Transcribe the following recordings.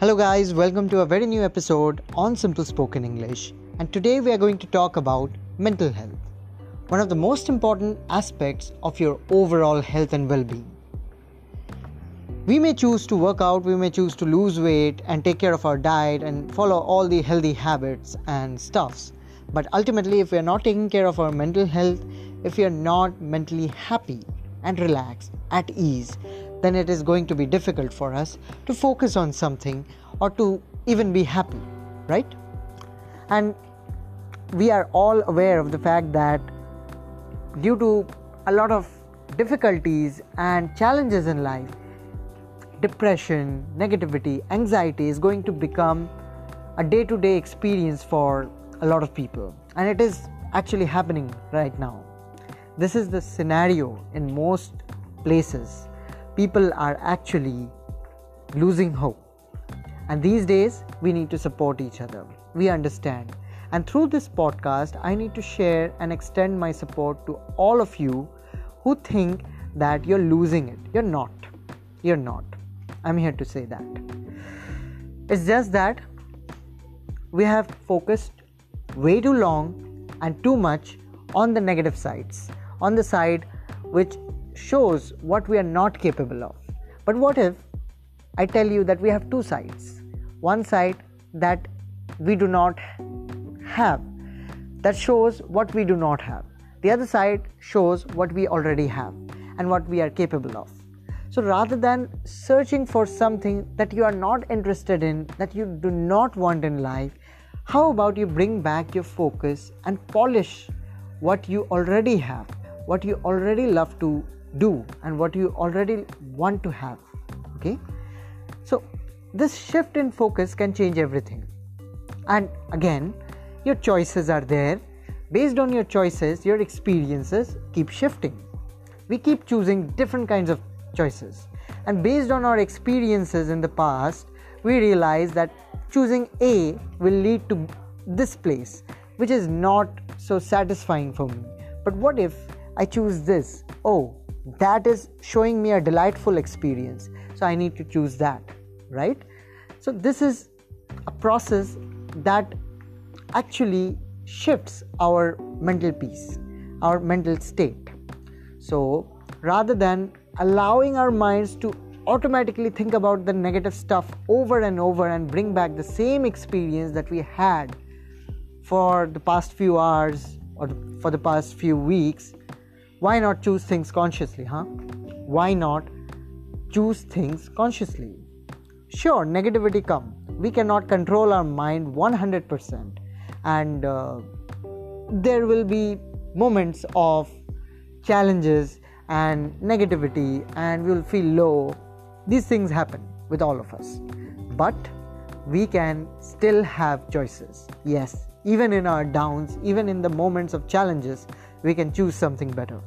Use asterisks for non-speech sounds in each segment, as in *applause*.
Hello, guys, welcome to a very new episode on Simple Spoken English. And today we are going to talk about mental health, one of the most important aspects of your overall health and well being. We may choose to work out, we may choose to lose weight and take care of our diet and follow all the healthy habits and stuffs. But ultimately, if we are not taking care of our mental health, if we are not mentally happy and relaxed, at ease, then it is going to be difficult for us to focus on something or to even be happy, right? And we are all aware of the fact that due to a lot of difficulties and challenges in life, depression, negativity, anxiety is going to become a day to day experience for a lot of people. And it is actually happening right now. This is the scenario in most places people are actually losing hope. And these days, we need to support each other. We understand. And through this podcast, I need to share and extend my support to all of you who think that you're losing it. You're not. You're not. I'm here to say that. It's just that we have focused way too long and too much on the negative sides, on the side which shows what we are not capable of. But what if I tell you that we have two sides? One side that we do not have, that shows what we do not have. The other side shows what we already have and what we are capable of. So rather than searching for something that you are not interested in, that you do not want in life, how about you bring back your focus and polish what you already have, what you already love to do and what you already want to have okay? So this shift in focus can change everything. And again your choices are there. Based on your choices your experiences keep shifting. We keep choosing different kinds of choices. And based on our experiences in the past we realize that choosing a will lead to this place which is not so satisfying for me. But what if i choose this? Oh that is showing me a delightful experience. So i need to choose that right? So this is a process that actually shifts our mental peace our mental state. So rather than allowing our minds to automatically think about the negative stuff over and over and bring back the same experience that we had for the past few hours or for the past few weeks why not choose things consciously, huh? Why not choose things consciously? Sure, negativity come. We cannot control our mind 100%, and uh, there will be moments of challenges and negativity, and we will feel low. These things happen with all of us, but we can still have choices. Yes, even in our downs, even in the moments of challenges, we can choose something better.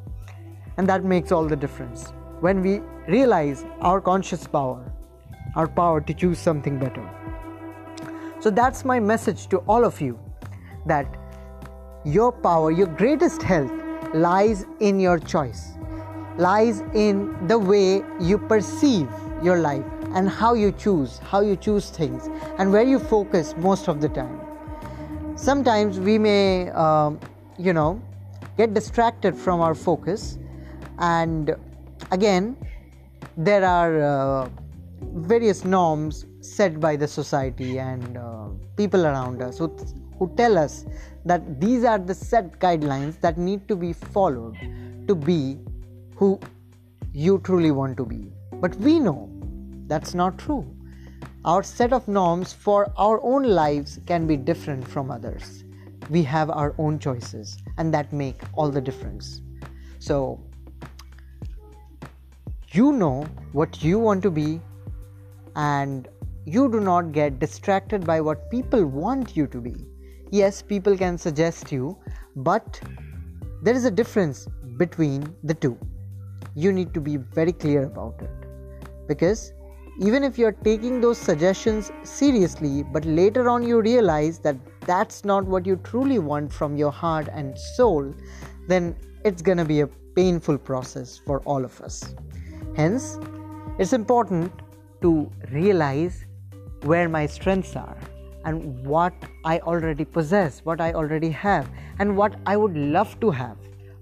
And that makes all the difference. When we realize our conscious power, our power to choose something better. So that's my message to all of you that your power, your greatest health lies in your choice, lies in the way you perceive your life and how you choose, how you choose things, and where you focus most of the time. Sometimes we may, um, you know, get distracted from our focus. And again there are uh, various norms set by the society and uh, people around us who, who tell us that these are the set guidelines that need to be followed to be who you truly want to be. But we know that's not true. Our set of norms for our own lives can be different from others we have our own choices and that make all the difference. So you know what you want to be and you do not get distracted by what people want you to be. Yes people can suggest you but there is a difference between the two. You need to be very clear about it. Because even if you're taking those suggestions seriously but later on you realize that that's not what you truly want from your heart and soul, then it's gonna be a painful process for all of us. Hence, it's important to realize where my strengths are and what I already possess, what I already have, and what I would love to have,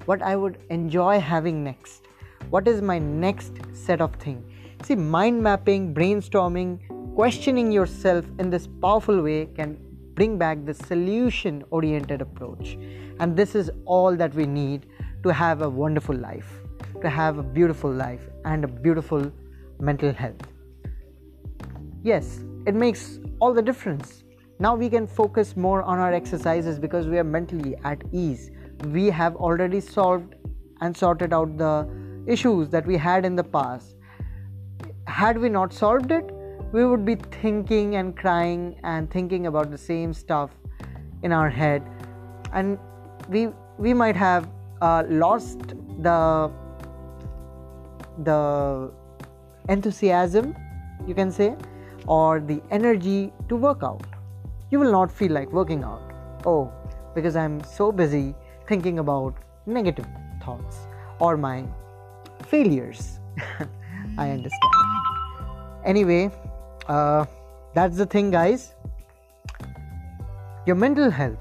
what I would enjoy having next. What is my next set of things? See, mind mapping, brainstorming, questioning yourself in this powerful way can bring back the solution oriented approach. And this is all that we need to have a wonderful life, to have a beautiful life, and a beautiful mental health. Yes, it makes all the difference. Now we can focus more on our exercises because we are mentally at ease. We have already solved and sorted out the issues that we had in the past. Had we not solved it, we would be thinking and crying and thinking about the same stuff in our head. And we we might have uh, lost the the enthusiasm you can say or the energy to work out. You will not feel like working out. Oh because i'm so busy thinking about negative thoughts or my failures. *laughs* I understand. Anyway uh, that's the thing guys your mental health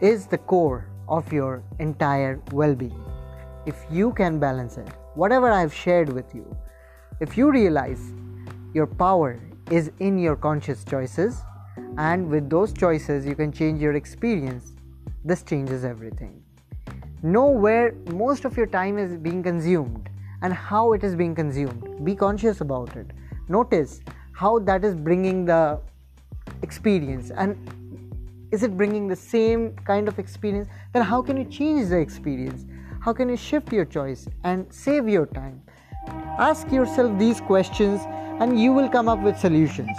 is the core of your entire well-being if you can balance it whatever i've shared with you if you realize your power is in your conscious choices, and with those choices, you can change your experience. This changes everything. Know where most of your time is being consumed and how it is being consumed. Be conscious about it. Notice how that is bringing the experience and is it bringing the same kind of experience then how can you change the experience how can you shift your choice and save your time ask yourself these questions and you will come up with solutions.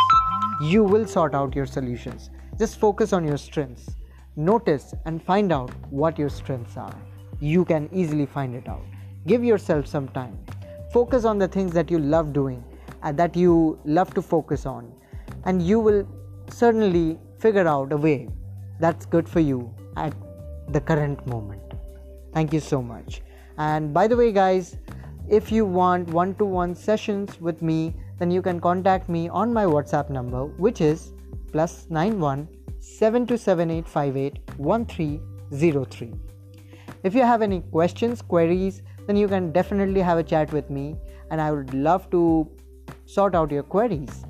You will sort out your solutions. Just focus on your strengths. Notice and find out what your strengths are. You can easily find it out. Give yourself some time. Focus on the things that you love doing Uh, that you love to focus on, and you will certainly figure out a way that's good for you at the current moment. Thank you so much. And by the way, guys, if you want one to one sessions with me, then you can contact me on my WhatsApp number, which is plus 91 7278581303. If you have any questions, queries, then you can definitely have a chat with me, and I would love to sort out your queries.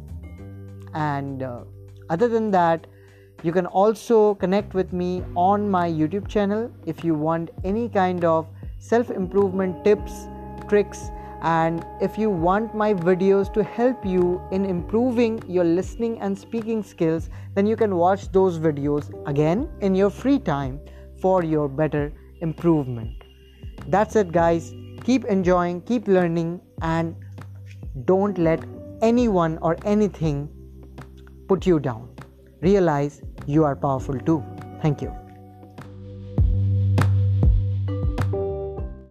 And uh, other than that, you can also connect with me on my YouTube channel if you want any kind of self improvement tips, tricks, and if you want my videos to help you in improving your listening and speaking skills, then you can watch those videos again in your free time for your better improvement. That's it, guys. Keep enjoying, keep learning, and don't let anyone or anything put you down. Realize you are powerful too. Thank you.